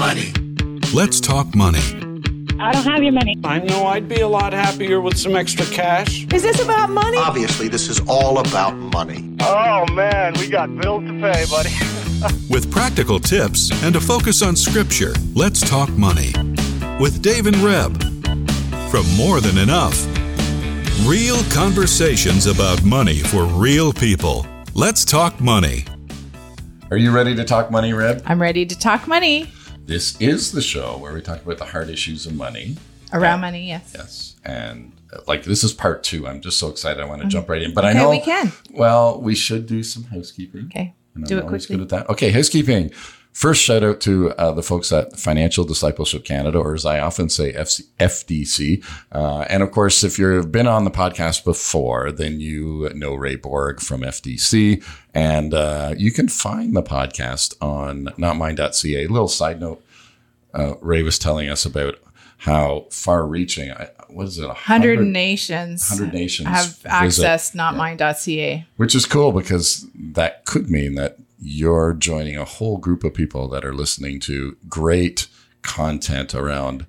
money. Let's talk money. I don't have your money. I know I'd be a lot happier with some extra cash. Is this about money? Obviously, this is all about money. Oh man, we got bills to pay, buddy. With practical tips and a focus on scripture, let's talk money. With Dave and Reb. From More Than Enough. Real conversations about money for real people. Let's talk money. Are you ready to talk money, Reb? I'm ready to talk money. This is the show where we talk about the hard issues of money. Around money, yes. Yes. And uh, like this is part two. I'm just so excited. I want to jump right in. But I know we can. Well, we should do some housekeeping. Okay. And Do I'm it quickly. good at that. Okay, housekeeping. First, shout out to uh, the folks at Financial Discipleship Canada, or as I often say, FC, FDC. Uh, and of course, if you've been on the podcast before, then you know Ray Borg from FDC. And uh, you can find the podcast on notmine.ca. little side note uh, Ray was telling us about how far reaching, what is it, 100 nations 100 nations have visit. accessed notmine.ca. which is cool because that could mean that you're joining a whole group of people that are listening to great content around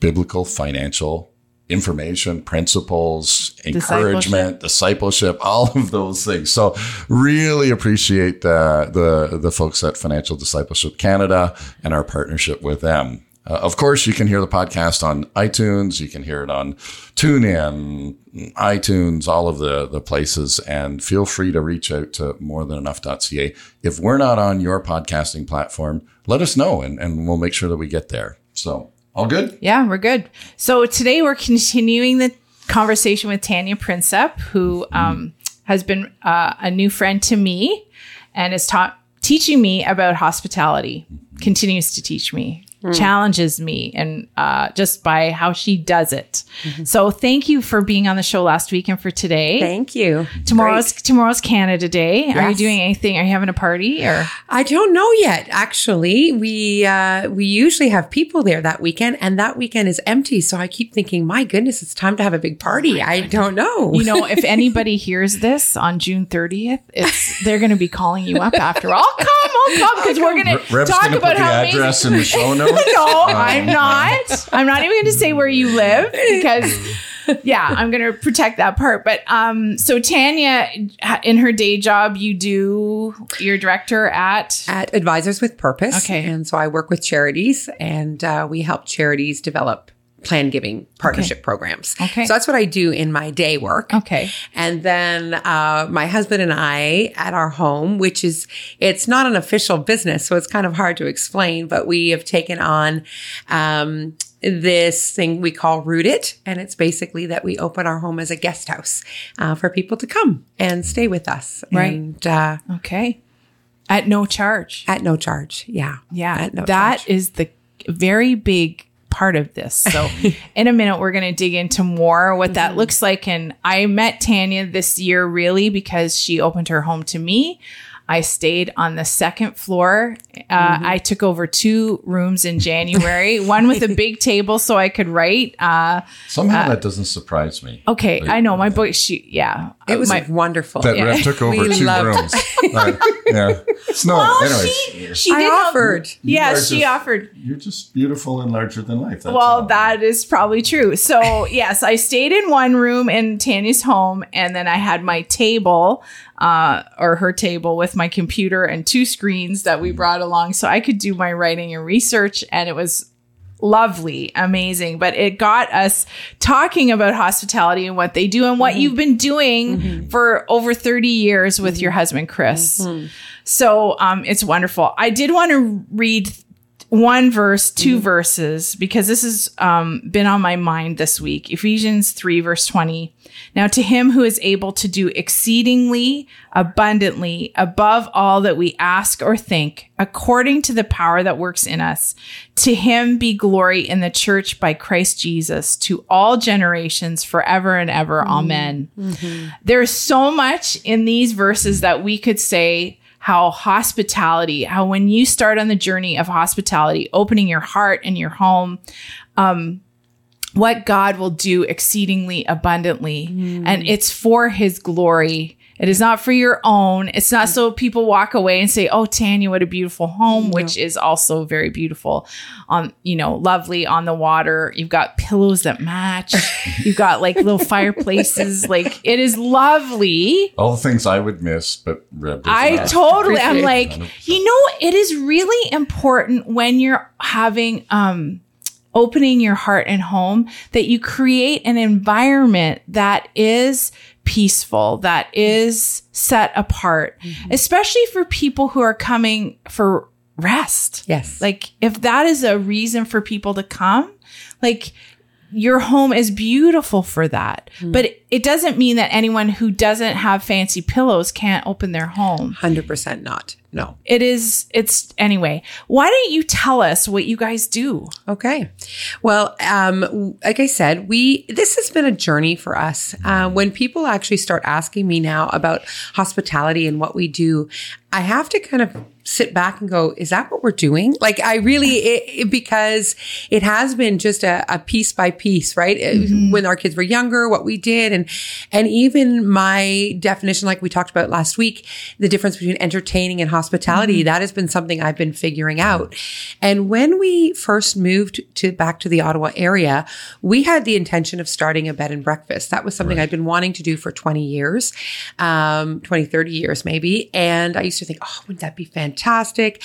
biblical financial information, principles, encouragement, discipleship, all of those things. So really appreciate the, the, the folks at Financial Discipleship Canada and our partnership with them. Uh, of course, you can hear the podcast on iTunes. You can hear it on TuneIn, iTunes, all of the, the places. And feel free to reach out to morethanenough.ca. If we're not on your podcasting platform, let us know and, and we'll make sure that we get there. So all good? Yeah, we're good. So today we're continuing the conversation with Tanya Prinsep, who um, has been uh, a new friend to me and is taught teaching me about hospitality. Continues to teach me, challenges me, and uh, just by how she does it. So thank you for being on the show last week and for today. Thank you. Tomorrow's tomorrow's Canada Day. Are you doing anything? Are you having a party or? I don't know yet. Actually, we uh, we usually have people there that weekend, and that weekend is empty. So I keep thinking, my goodness, it's time to have a big party. I don't know. You know, if anybody hears this on June 30th, it's they're going to be calling you up after. I'll come, I'll come because we're going to Reb's talk gonna about put the how address amazing. in the show notes. no, I'm not. I'm not even going to say where you live because yeah, I'm going to protect that part. But um so Tanya in her day job, you do you're director at at Advisors with Purpose. Okay. And so I work with charities and uh, we help charities develop plan giving partnership programs. Okay. So that's what I do in my day work. Okay. And then uh, my husband and I at our home, which is, it's not an official business, so it's kind of hard to explain, but we have taken on um, this thing we call Root It. And it's basically that we open our home as a guest house uh, for people to come and stay with us. Right. And uh, Okay. At no charge. at no charge. Yeah. Yeah, At no that charge. is the very big part of this. So, in a minute, we're going to dig into more what that Mm-hmm. looks like. And I met Tanya this year really because she opened her home to me. I stayed on the second floor. Uh, Mm-hmm. I took over two rooms in January, one with a big table so I could write. Uh, Somehow that doesn't surprise me. okay, I know my book. She, yeah, It was my, wonderful. That Reb took over We two loved- rooms. Right. Yeah. It's no, Well, anyways. she, she I did help- offered. Yeah, are she just- offered. You're just beautiful and larger than life. That's well, all. that is probably true. So, yes, I stayed in one room in Tanya's home, and then I had my table, uh, or her table with my computer and two screens that we brought along so I could do my writing and research. And it was lovely, amazing. But it got us talking about hospitality and what they do and what you've been doing for over 30 years with your husband, Chris. So um, it's wonderful. I did want to read one verse, 2 verses, because this has um, been on my mind this week. Ephesians 3, verse 20. Now, to him who is able to do exceedingly abundantly above all that we ask or think, according to the power that works in us, to him be glory in the church by Christ Jesus to all generations forever and ever. Amen. There's so much in these verses that we could say how hospitality, how when you start on the journey of hospitality, opening your heart and your home, um, what God will do exceedingly abundantly. And it's for his glory It is not for your own. It's not so people walk away and say, "Oh, Tanya, what a beautiful home," which is also very beautiful. On you know, lovely on the water. You've got pillows that match. You've got like little fireplaces. Like it is lovely. All the things I would miss, but Reb I not. totally. I'm like, you know, it is really important when you're having um opening your heart and home that you create an environment that is peaceful, that is set apart, mm-hmm. especially for people who are coming for rest. Yes. Like if that is a reason for people to come, like your home is beautiful for that. Mm. But it, doesn't mean that anyone who doesn't have fancy pillows can't open their home. 100% not. No. It is it's anyway. Why don't you tell us what you guys do? Okay. Well, um, like I said, we this has been a journey for us. Uh, when people actually start asking me now about hospitality and what we do, I have to kind of sit back and go, "Is that what we're doing?" Like, I really it, it- because it has been just a, a piece by piece, right? It- When our kids were younger, what we did, and and even my definition, like we talked about last week, the difference between entertaining and hospitality, that has been something I've been figuring out. And when we first moved to back to the Ottawa area, we had the intention of starting a bed and breakfast. That was something I'd been wanting to do for 20 years, um, 20, 30 years maybe. And I used to think, oh, wouldn't that be fantastic?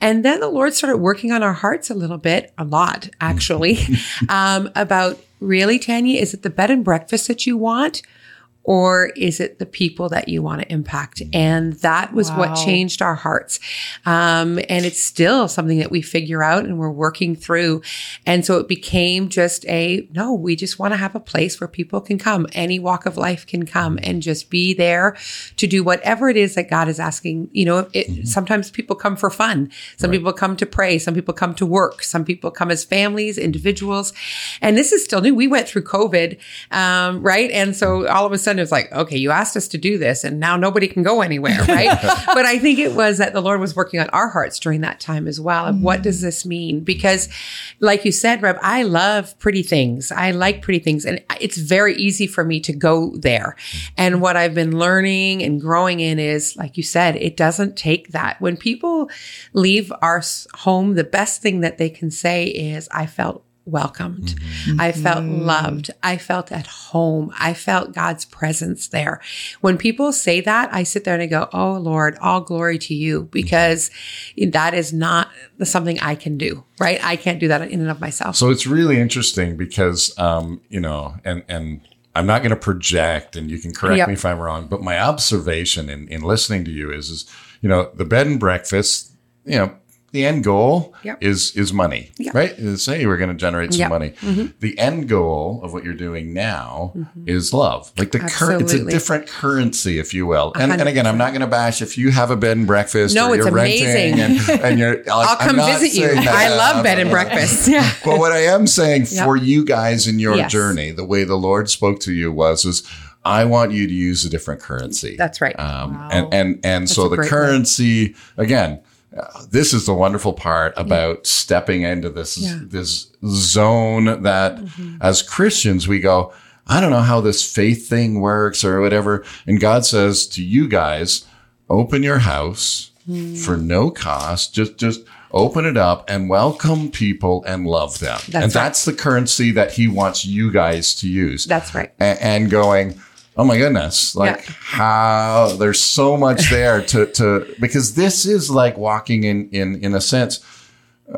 And then the Lord started working on our hearts a little bit, a lot actually, um, about really, Tanya, is it the bed and breakfast that you want? Or is it the people that you want to impact? And that was what changed our hearts. Um, and it's still something that we figure out and we're working through. And so it became just a no, we just want to have a place where people can come. Any walk of life can come and just be there to do whatever it is that God is asking. You know, it, sometimes people come for fun. Some people come to pray. Some people come to work. Some people come as families, individuals. And this is still new. We went through COVID, um, right? And so all of a sudden it was like, okay, you asked us to do this and now nobody can go anywhere, right? but I think it was that the Lord was working on our hearts during that time as well. Of what does mm. this mean? Because like you said, Reb, I love pretty things. I like pretty things and it's very easy for me to go there. Mm. And what I've been learning and growing in is, like you said, it doesn't take that. When people leave our home, the best thing that they can say is, I felt welcomed. Mm-hmm. I felt mm-hmm. loved. I felt at home. I felt God's presence there. When people say that, I sit there and I go, Oh Lord, all glory to you mm-hmm. because that is not something I can do, right? I can't do that in and of myself. So it's really interesting because, um, you know, and, and I'm not going to project and you can correct Yep. me if I'm wrong, but my observation in, in listening to you is, is, you know, the bed and breakfast, you know, the end goal Yep. is, is money, Yep. right? Is, Say we're going to generate some Yep. money. Mm-hmm. The end goal of what you're doing now is love. Like the current, it's a different currency, if you will. And, and again, I'm not going to bash if you have a bed and breakfast No, or it's you're renting amazing. and, and you're, like, I'll I'm come not visit you. that- I love bed and breakfast. Yeah. but what I am saying for you guys in your Yes. journey, the way the Lord spoke to you was, is I want you to use a different currency. That's right. Um, And and and so the currency again. Uh, this is the wonderful part about stepping into this Yeah. Mm-hmm. this zone that, as Christians, we go. I don't know how this faith thing works or whatever. And God says to you guys, open your house Hmm. for no cost. Just just open it up and welcome people and love them. and right. that's the currency that He wants you guys to use That's right. a- and going, oh my goodness, like Yeah. how there's so much there to, to, because this is like walking in, in, in a sense.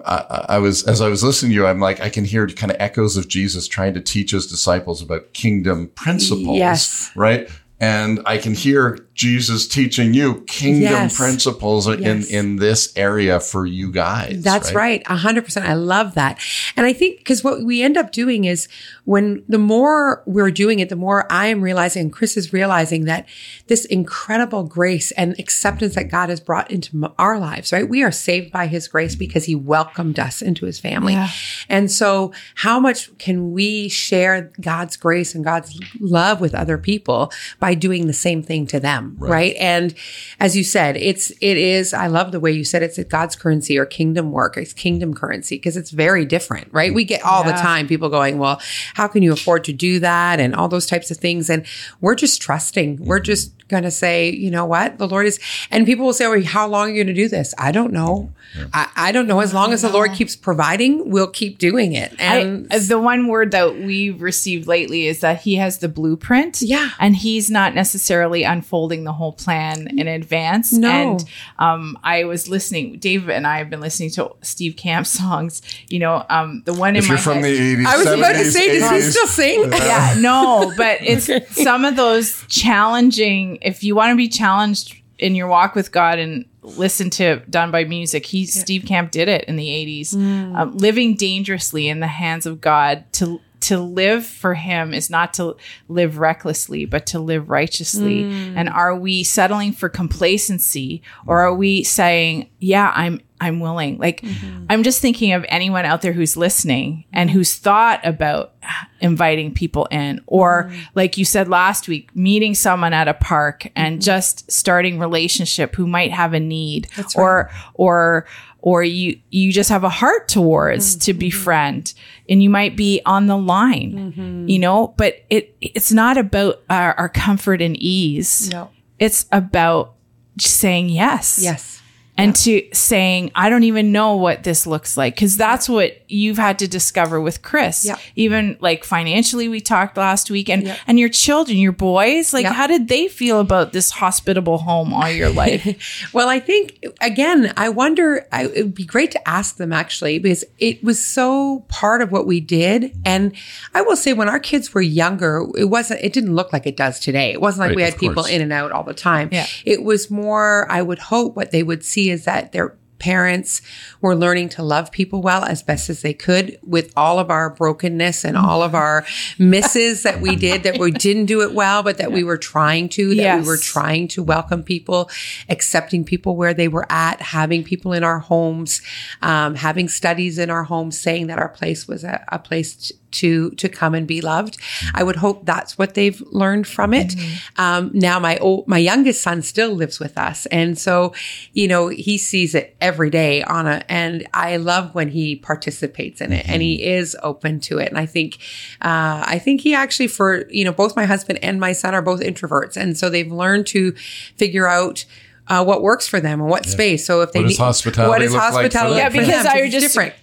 I, I I was, as I was listening to you, I'm like, I can hear kind of echoes of Jesus trying to teach his disciples about kingdom principles. Yes. Right. And I can hear Jesus teaching you kingdom Yes. principles in, Yes. in this area for you guys. That's right. A hundred percent. I love that. And I think because what we end up doing is when the more we're doing it, the more I am realizing and Chris is realizing that this incredible grace and acceptance that God has brought into our lives, right? We are saved by his grace because he welcomed us into his family. Yeah. And so how much can we share God's grace and God's love with other people by doing the same thing to them? Them, right. And as you said, it's it is. I love the way you said it's God's currency or kingdom work. It's kingdom currency because it's very different, right? We get all the time people going, "Well, how can you afford to do that?" and all those types of things. And we're just trusting. We're mm-hmm. just going to say, you know what, the Lord is. And people will say, "Well, how long are you going to do this?" I don't know. I, I don't know. As long as the Lord keeps providing, we'll keep doing it. And I, the one word that we've received lately is that he has the blueprint. Yeah. And he's not necessarily unfolding the whole plan in advance. No. And um, I was listening, Dave and I have been listening to Steve Camp songs. You know, um, the one in If my you're from head- the 80s, I was about to 70s, say, does he still sing? yeah, no, but it's some of those challenging. If you want to be challenged in your walk with God and listen to done by music, he Steve Camp did it in the eighties. Um, living dangerously in the hands of God to to live for Him is not to live recklessly, but to live righteously. Mm. And are we settling for complacency, or are we saying, "Yeah, I'm I'm willing"? Like, mm-hmm. I'm just thinking of anyone out there who's listening and who's thought about inviting people in or mm-hmm. like you said last week meeting someone at a park and mm-hmm. just starting relationship who might have a need or or or you you just have a heart towards to mm-hmm. befriend and you might be on the line mm-hmm. you know but it it's not about our, our comfort and ease No. it's about saying yes Yes. And to saying i don't even know what this looks like because that's what you've had to discover with chris Yep. even like financially we talked last week and Yep. and your children your boys like Yep. how did they feel about this hospitable home all your life Well, I think again, I wonder. I, it would be great to ask them actually because it was so part of what we did. And I will say, when our kids were younger, it wasn't. It didn't look like it does today. It wasn't like Right, we had people in and out all the time. Yeah. It was more. I would hope what they would see is that their parents were learning to love people well as best as they could with all of our brokenness and all of our misses that we did that we didn't do it well but that we were trying to that Yes. we were trying to welcome people accepting people where they were at having people in our homes um, having studies in our homes saying that our place was a, a place t- to to come and be loved. I would hope that's what they've learned from it. Um, now my old, my youngest son still lives with us. And so you know he sees it every day on a and i love when he participates in it and he is open to it. And i think uh, i think he actually for you know both my husband and my son are both introverts. And so they've learned to figure out uh, what works for them and what space. So if they What does need- hospitality what is look like for hospitality? them? yeah because i It's just different.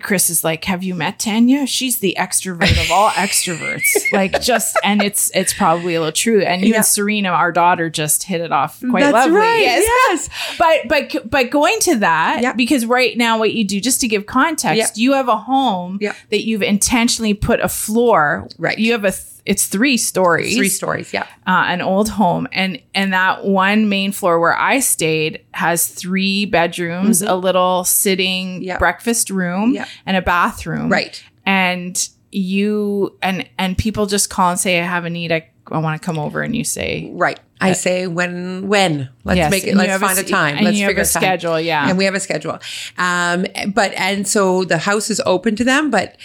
Chris is like, "Have you met Tanya? She's the extrovert of all extroverts." like, just and it's it's probably a little true. And you Yeah. and Serena, our daughter, just hit it off quite That's lovely. right, Yes, but but but going to that Yeah. because right now, what you do, just to give context, Yeah. you have a home that you've intentionally put a floor. Right. You have a. Th- it's three stories Three stories. Yeah. uh, an old home and and that one main floor where i stayed has three bedrooms a little sitting Mm-hmm. Breakfast room Yeah. and a bathroom Right. and you and and people just call and say i have a need i, I want to come over and you say Right. I say when when let's Yes, make it. Let's find a a, time. and let's figure a time. schedule, yeah. and we have a schedule. Um, but and so the house is open to them, but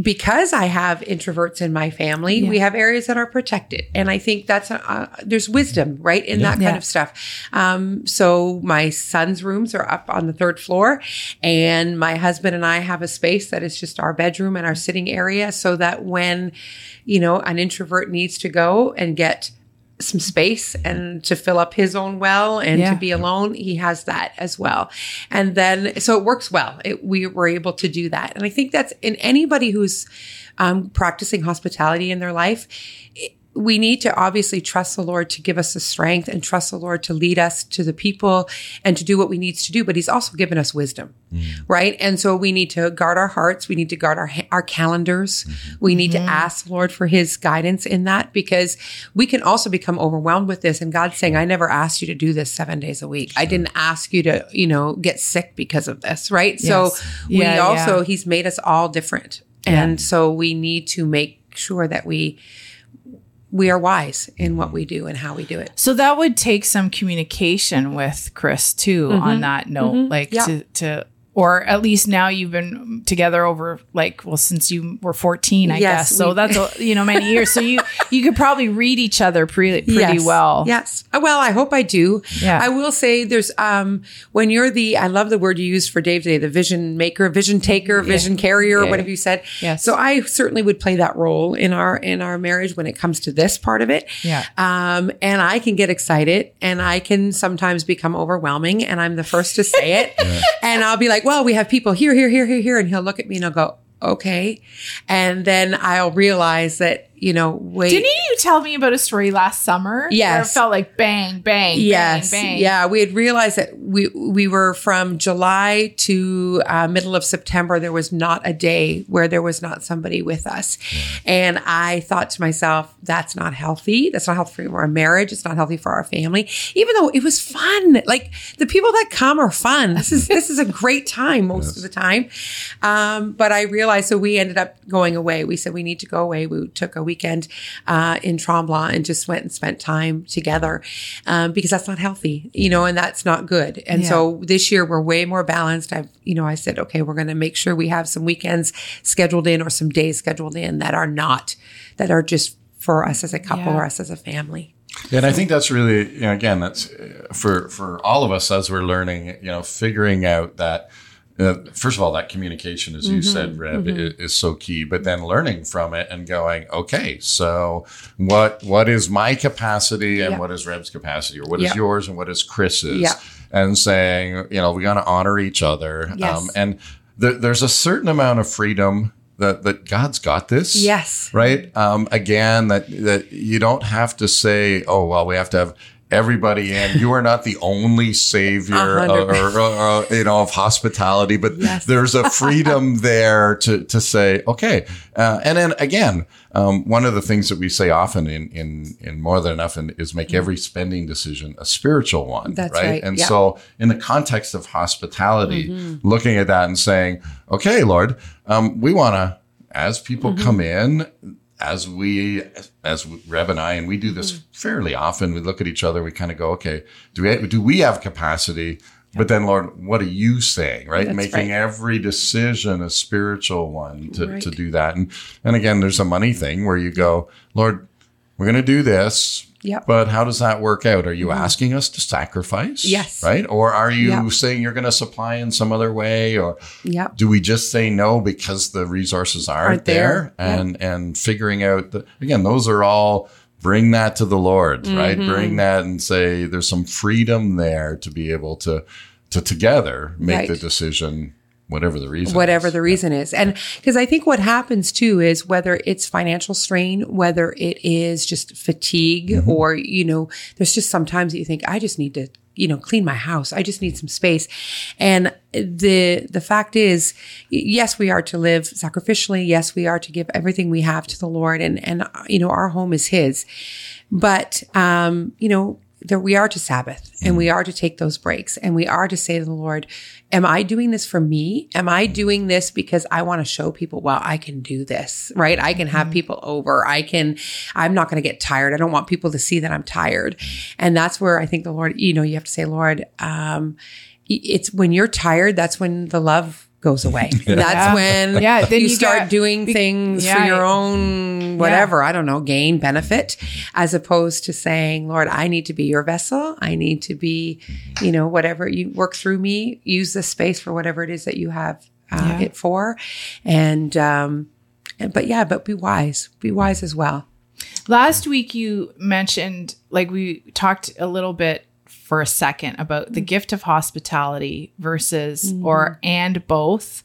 because I have introverts in my family, we have areas that are protected, and I think that's uh, there's wisdom right in that kind Yeah. of stuff. Um, so my son's rooms are up on the third floor, and my husband and I have a space that is just our bedroom and our sitting area, so that when you know an introvert needs to go and get some space and to fill up his own well and Yeah. to be alone he has that as well. And then so it works well. It, we were able to do that. And i think that's in anybody who's um, practicing hospitality in their life it- we need to obviously trust the Lord to give us the strength and trust the Lord to lead us to the people and to do what we need to do. But He's also given us wisdom, mm. right? And so we need to guard our hearts. We need to guard our our calendars. Mm-hmm. We need to mm-hmm. ask the Lord for His guidance in that because we can also become overwhelmed with this. And God's saying, "I never asked you to do this seven days a week. I didn't ask you to, you know, get sick because of this, right?" So we Yeah, also yeah. He's made us all different, and so we need to make sure that we we are wise in what mm-hmm. we do and how we do it. So that would take some communication with Chris too on mm-hmm. that note, mm-hmm. like Yeah. to to or at least now you've been together over like well since you were 14 i Yes, guess so we- that's a, you know many years so you you could probably read each other pretty pretty Yes. well Yes. Uh, Well, I hope I do. Yeah. I will say there's um when you're the I love the word you used for Dave today, the vision maker, vision taker, vision carrier, Yeah. whatever you said. Yes. So I certainly would play that role in our in our marriage when it comes to this part of it. Yeah. Um and I can get excited and I can sometimes become overwhelming and I'm the first to say it. And I'll be like, well, we have people here, here, here, here, here. And he'll look at me and he'll go, okay. And then I'll realize that, you know, wait. didn't you tell me about a story last summer where Yes. it felt like bang bang Yes. bang bang Yeah. We had realized that we, we were from July to uh, middle of September. There was not a day where there was not somebody with us. And I thought to myself, that's not healthy. That's not healthy for our marriage. It's not healthy for our family, even though it was fun. Like the people that come are fun. This is, this is a great time most of the time. Um, but I realized, so we ended up going away. We said we need to go away. We took a weekend uh, in Tremblant and just went and spent time together um, because that's not healthy, you know, and that's not good. And so this year we're way more balanced. I've, you know, I said, okay, we're going to make sure we have some weekends scheduled in or some days scheduled in that are not, that are just for us as a couple Yeah. or us as a family. And I think that's really, you know, again, that's uh, for for all of us as we're learning, you know, figuring out that. Uh, first of all, that communication, as you said, Reb, i- is, so key. But then learning from it and going, okay, so what what is my capacity and Yeah. what is Reb's capacity, or what is yours and what is Chris's, Yeah. and saying, you know, we got to honor each other. Yes. and there, there's a certain amount of freedom that that God's got this. Yes. Right. Um, again, that that you don't have to say, oh well, we have to have everybody in. You are not the only savior or, or, or, you know of hospitality, but Yes. there's a freedom there to to say, okay. Uh, and then again, um, one of the things that we say often in in in more than enough is make every spending decision a spiritual one. That's right, And yeah. so, in the context of hospitality, Mm-hmm. looking at that and saying, okay, Lord, um, we want to, as people Mm-hmm. come in, as we, as Reb and I, and we do this Mm. fairly often, we look at each other, we kind of go, okay, do we, do we have capacity? But then, Lord, what are you saying, right? That's Making right. every decision a spiritual one to, Right. to do that. And, and again, there's a money thing where you go, Lord, we're going to do this. Yep. But how does that work out? Are you asking us to sacrifice? Yes. Right? Or are you Yep. saying you're going to supply in some other way? Or Yep. do we just say no because the resources aren't, Aren't there? there. Yep. And and figuring out the, again, those are all bring that to the Lord, right? Mm-hmm. Bring that and say there's some freedom there to be able to to together make Right. the decision, whatever the reason. whatever is. the reason is. And because I think what happens too is whether it's financial strain, whether it is just fatigue, Mm-hmm. or, you know, there's just sometimes that you think, I just need to, you know, clean my house. I just need some space. And the, the fact is, yes, we are to live sacrificially. Yes, we are to give everything we have to the Lord. And, and, uh, you know, our home is His. But, um, you know, there we are to Sabbath and we are to take those breaks and we are to say to the Lord, am I doing this for me? Am I doing this because I want to show people, well, I can do this, right? I can have people over. I can, I'm not going to get tired. I don't want people to see that I'm tired. And that's where I think the Lord, you know, you have to say, Lord, um, it's when you're tired, that's when the love goes away. That's Yeah. when Yeah, then you, you start got- doing things yeah, for your own whatever, I don't know, gain, benefit, as opposed to saying, Lord, I need to be your vessel. I need to be, you know, whatever you work through me, use this space for whatever it is that you have uh, Yeah. it for. And, um, and- but yeah, but be wise, be wise as well. Last week you mentioned like we talked a little bit for a second about the mm. gift of hospitality versus mm-hmm. or and both.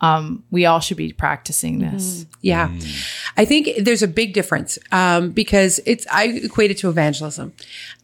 Um, we all should be practicing mm-hmm. this. Yeah. Mm. I think there's a big difference um, because it's, I equate it to evangelism.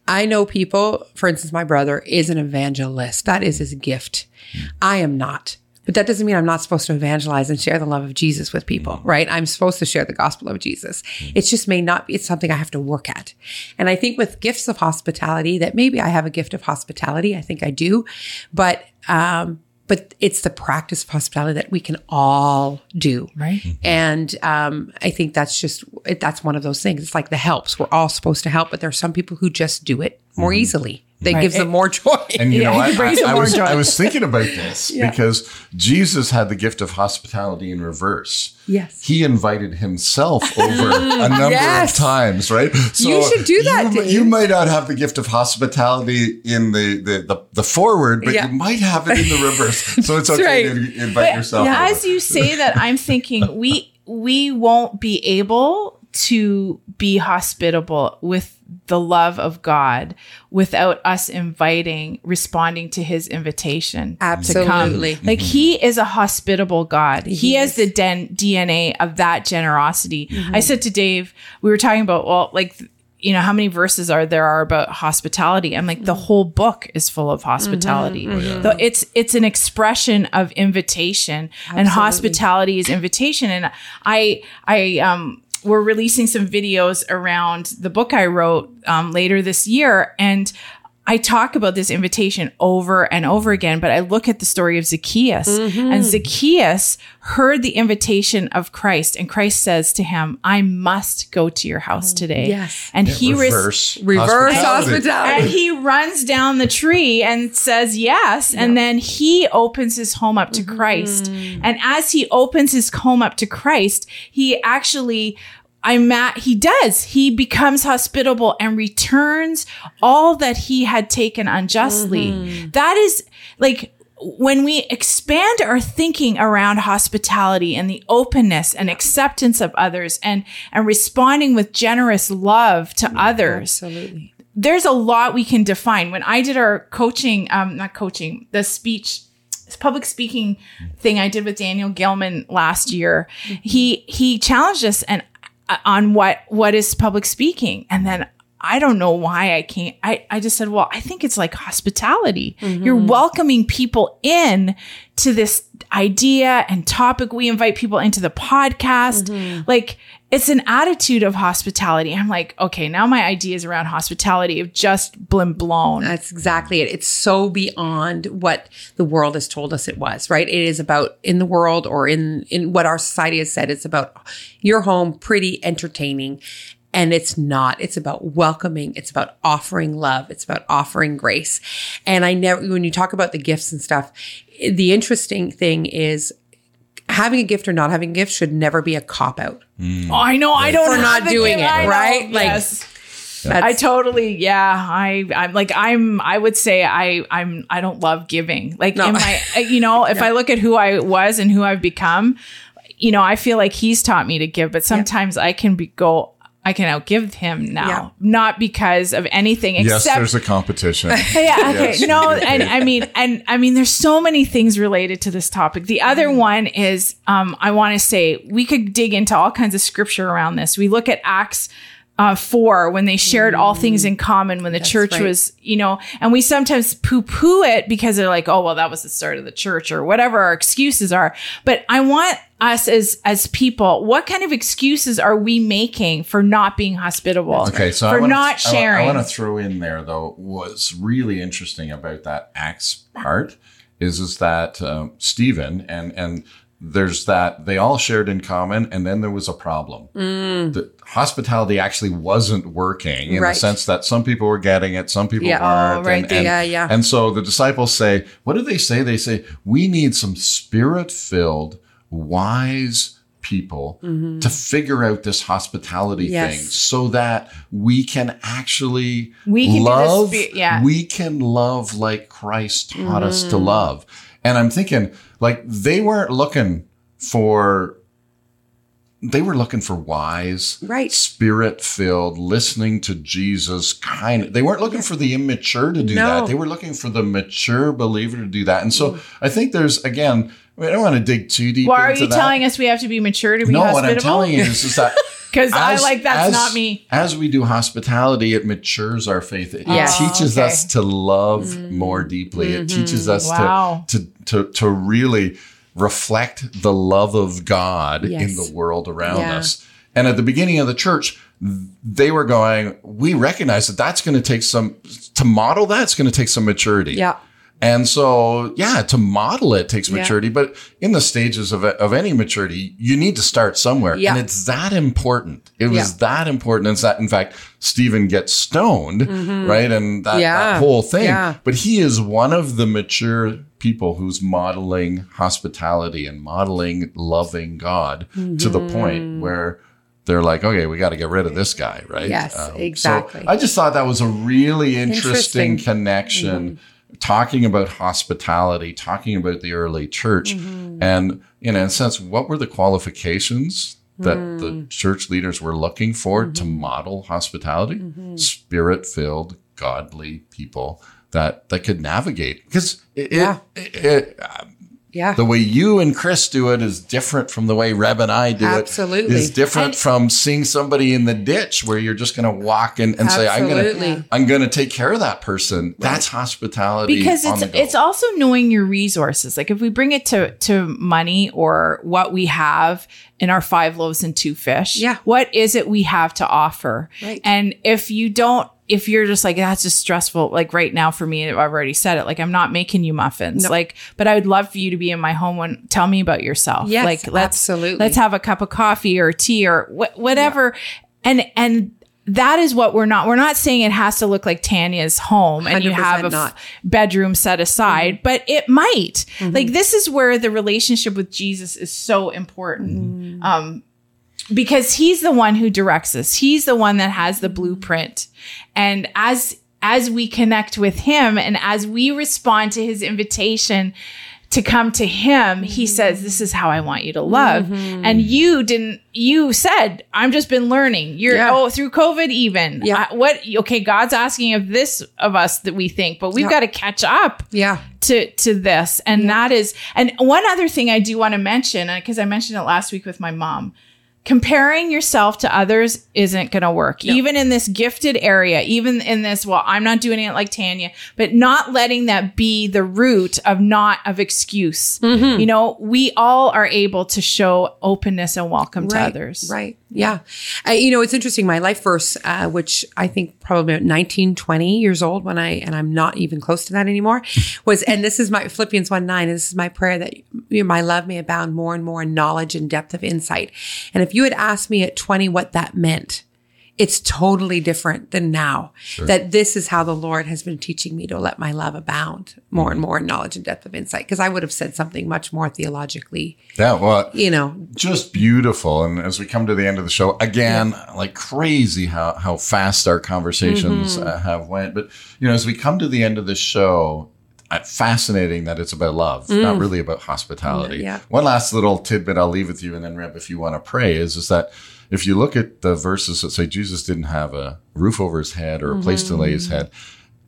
I know people, for instance, my brother is an evangelist. That is his gift. Mm. I am not. But that doesn't mean I'm not supposed to evangelize and share the love of Jesus with people, right? I'm supposed to share the gospel of Jesus. It just may not be, it's something I have to work at. And I think with gifts of hospitality, that maybe I have a gift of hospitality. I think I do. But, um, but it's the practice of hospitality that we can all do. Right. And um, I think that's just that's one of those things. It's like the helps. We're all supposed to help, but there are some people who just do it more easily, that Right. gives them more joy. And you Yeah, know, I, I, I was. I was thinking about this because Jesus had the gift of hospitality in reverse. Yes. He invited himself over a number Yes. of times, right? So You should do that, You, Dave. you might not have the gift of hospitality in the the, the, the forward, but Yeah. you might have it in the reverse. So it's okay right. to invite yourself. over. As you say that, I'm thinking we we won't be able to be hospitable with the love of God without us inviting, responding to His invitation Absolutely. to come. Mm-hmm. Like He is a hospitable God. He, has the den- DNA of that generosity. I said to Dave, we were talking about well, like. You know how many verses are there are about hospitality? I'm like the whole book is full of hospitality. Though it's it's an expression of invitation, and hospitality is invitation. And I I um we're releasing some videos around the book I wrote um, later this year, and I talk about this invitation over and over again, but I look at the story of Zacchaeus mm-hmm. and Zacchaeus heard the invitation of Christ and Christ says to him, I must go to your house mm, today. Yes. And he res- reverse Reverse hospitality. hospitality. and he runs down the tree and says yes. And then he opens his home up to Christ. Mm-hmm. And as he opens his home up to Christ, he actually. I'm at, he does. He becomes hospitable and returns all that he had taken unjustly. Mm-hmm. That is like when we expand our thinking around hospitality and the openness and acceptance of others and, and responding with generous love to mm-hmm. others Absolutely. there's a lot we can define. When I did our coaching, um, not coaching, the speech, public speaking thing I did with Daniel Gilman last year, mm-hmm. he he challenged us and Uh, on what what is public speaking, and then. I don't know why I can't. I, I just said, well, I think it's like hospitality. You're mm-hmm. welcoming people in to this idea and topic. We invite people into the podcast. Mm-hmm. Like it's an attitude of hospitality. I'm like, okay, now my ideas around hospitality have just been blown. That's exactly it. It's so beyond what the world has told us it was, right? It is about in the world or in, in what our society has said. It's about your home, pretty, entertaining. And it's not. It's about welcoming. It's about offering love. It's about offering grace. And I never, when you talk about the gifts and stuff, the interesting thing is having a gift or not having a gift should never be a cop out. Oh, I know. I don't For have not doing gift. it, I know. right? Like, yes. I totally, yeah. I, I'm like, I'm, I would say I, I'm, I don't love giving. Like No. in my, uh, you know, if I look at who I was and who I've become, you know, I feel like he's taught me to give, but sometimes I can be go, I can outgive him now, Yeah. not because of anything Yes, except there's a competition. yeah, okay. Yes. No, and I mean, and I mean, there's so many things related to this topic. The other Mm-hmm. one is, um, I want to say we could dig into all kinds of scripture around this. We look at Acts. Uh, four when they shared all things in common when the church Mm. right. was you know and we sometimes poo poo it because they're like oh well that was the start of the church or whatever our excuses are but i want us as as people what kind of excuses are we making for not being hospitable Okay, so for I wanna, not sharing I, want to throw in there though. What's really interesting about that Acts part is is that um, Stephen and and there's that they all shared in common, and then there was a problem. The hospitality actually wasn't working in Right. the sense that some people were getting it, some people Yeah. weren't. Oh, right. and, and- Yeah, yeah. And so the disciples say, "What do they say?" They say, "We need some spirit-filled, wise." people to figure out this hospitality Mm-hmm. Yes. thing so that we can actually We can love spi- yeah. we can love like Christ taught us Mm-hmm. to love and i'm thinking like they weren't looking for they were looking for wise Right. spirit filled listening to jesus kind of, they weren't looking for the immature to do No. that they were looking for the mature believer to do that and so i think there's again I don't want to dig too deep. Why are you that. telling us we have to be mature to be No, hospitable? No, what I'm telling you is, is that because I like that's as- not me. As we do hospitality, it matures our faith. It Yes. teaches Oh, okay. us to love mm-hmm. more deeply. It mm-hmm. teaches us Wow. to, to to to really reflect the love of God in the world around Yeah. us. And at the beginning of the church, they were going, we recognize that that's going to take some to model that's going to take some maturity. Yeah. And so, yeah, to model it takes Yeah. maturity, but in the stages of, of any maturity, you need to start somewhere. Yeah. And it's that important. It was Yeah. that important. It's that, in fact, Stephen gets stoned, right? And that, Mm-hmm. Yeah. that whole thing. Yeah. But he is one of the mature people who's modeling hospitality and modeling loving God to the Mm-hmm. point where they're like, okay, we got to get rid of this guy, right? Um, Yes, so exactly. I just thought that was a really interesting, Interesting. Mm-hmm. Talking about hospitality, talking about the early church, Mm-hmm. and in a sense, what were the qualifications that Mm. the church leaders were looking for to Mm-hmm. model hospitality? Spirit-filled, godly people that that could navigate because it, Yeah. it, it, Yeah. the way you and Chris do it is different from the way Reb and I do it. Absolutely. it. Is different And- from seeing somebody in the ditch where you're just going to walk in and say, "I'm going to, I'm going to take care of that person." That's hospitality. because it's it's also knowing your resources like if we bring it to to money or what we have in our five loaves and two fish Yeah. what is it we have to offer Right. and if you don't if you're just like that's just stressful like right now for me i've already said it like i'm not making you muffins No. like but i would love for you to be in my home and tell me about yourself Yes, like let's absolutely. let's have a cup of coffee or tea or wh- whatever and and that is what we're not we're not saying it has to look like tanya's home and you have a f- bedroom set aside, but it might. Like this is where the relationship with Jesus is so important. Um because he's the one who directs us. He's the one that has the blueprint. And as as we connect with him and as we respond to his invitation to come to him, he mm-hmm. says, This is how I want you to love. Mm-hmm. And you didn't, you said, I'm just been learning. You're, Yeah. oh, through COVID, even. Yeah. I- what, okay, God's asking of this of us that we think, but we've Yeah. got to catch up yeah. to to this and that is and one other thing i do want to mention uh, because i mentioned it last week with my mom comparing yourself to others isn't going to work even in this gifted area even in this well i'm not doing it like tanya but not letting that be the root of not of excuse. Mm-hmm. you know we all are able to show openness and welcome to others. Right. Yeah. Uh, you know, it's interesting. My life verse, uh, which I think probably about 19, 20 years old when I, and I'm not even close to that anymore, was, and this is my Philippians 1 9, and this is my prayer that you know, my love may abound more and more in knowledge and depth of insight. And if you had asked me at 20 what that meant, it's totally different than now. That this is how the Lord has been teaching me to let my love abound more and more in knowledge and depth of insight. Because I would have said something much more theologically, yeah, well, you know, just beautiful. And as we come to the end of the show, again, like crazy how how fast our conversations Mm-hmm. uh, have went. But you know, as we come to the end of the show. Fascinating that it's about love, not really about hospitality. Mm. Yeah. One last little tidbit I'll leave with you, and then Reb, if you want to pray, is is that if you look at the verses that say Jesus didn't have a roof over his head or a place to lay his mm-hmm. head,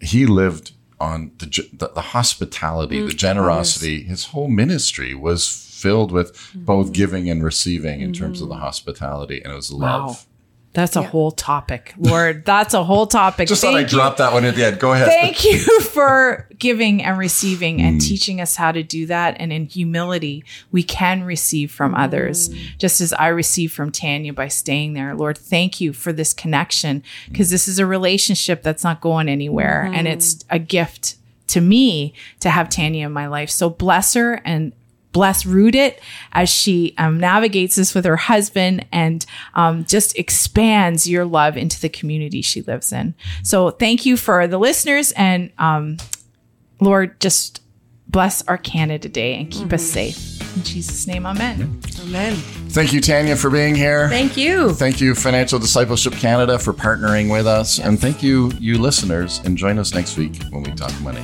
he lived on the the, the hospitality, the mm, generosity. His whole ministry was filled with mm-hmm. both giving and receiving in terms of the mm-hmm. hospitality, and it was love. That's a whole topic lord that's a whole topic Just thought Thank I'd you. drop that one at the end. Go ahead. Thank you for giving and receiving and hmm. teaching us how to do that. And in humility, we can receive from others, just as I receive from Tanya by staying there. Lord, thank you for this connection because this is a relationship that's not going anywhere. And hmm. it's a gift to me to have Tanya in my life. So bless her and bless root it as she um, navigates this with her husband and um, just expands your love into the community she lives in. So thank you for the listeners and um, Lord, just bless our Canada Day and keep us safe. In Jesus' name, amen. amen. Thank you, Tanya, for being here. Thank you. Thank you, Financial Discipleship Canada, for partnering with us. And thank you, you listeners. And join us next week when we talk money.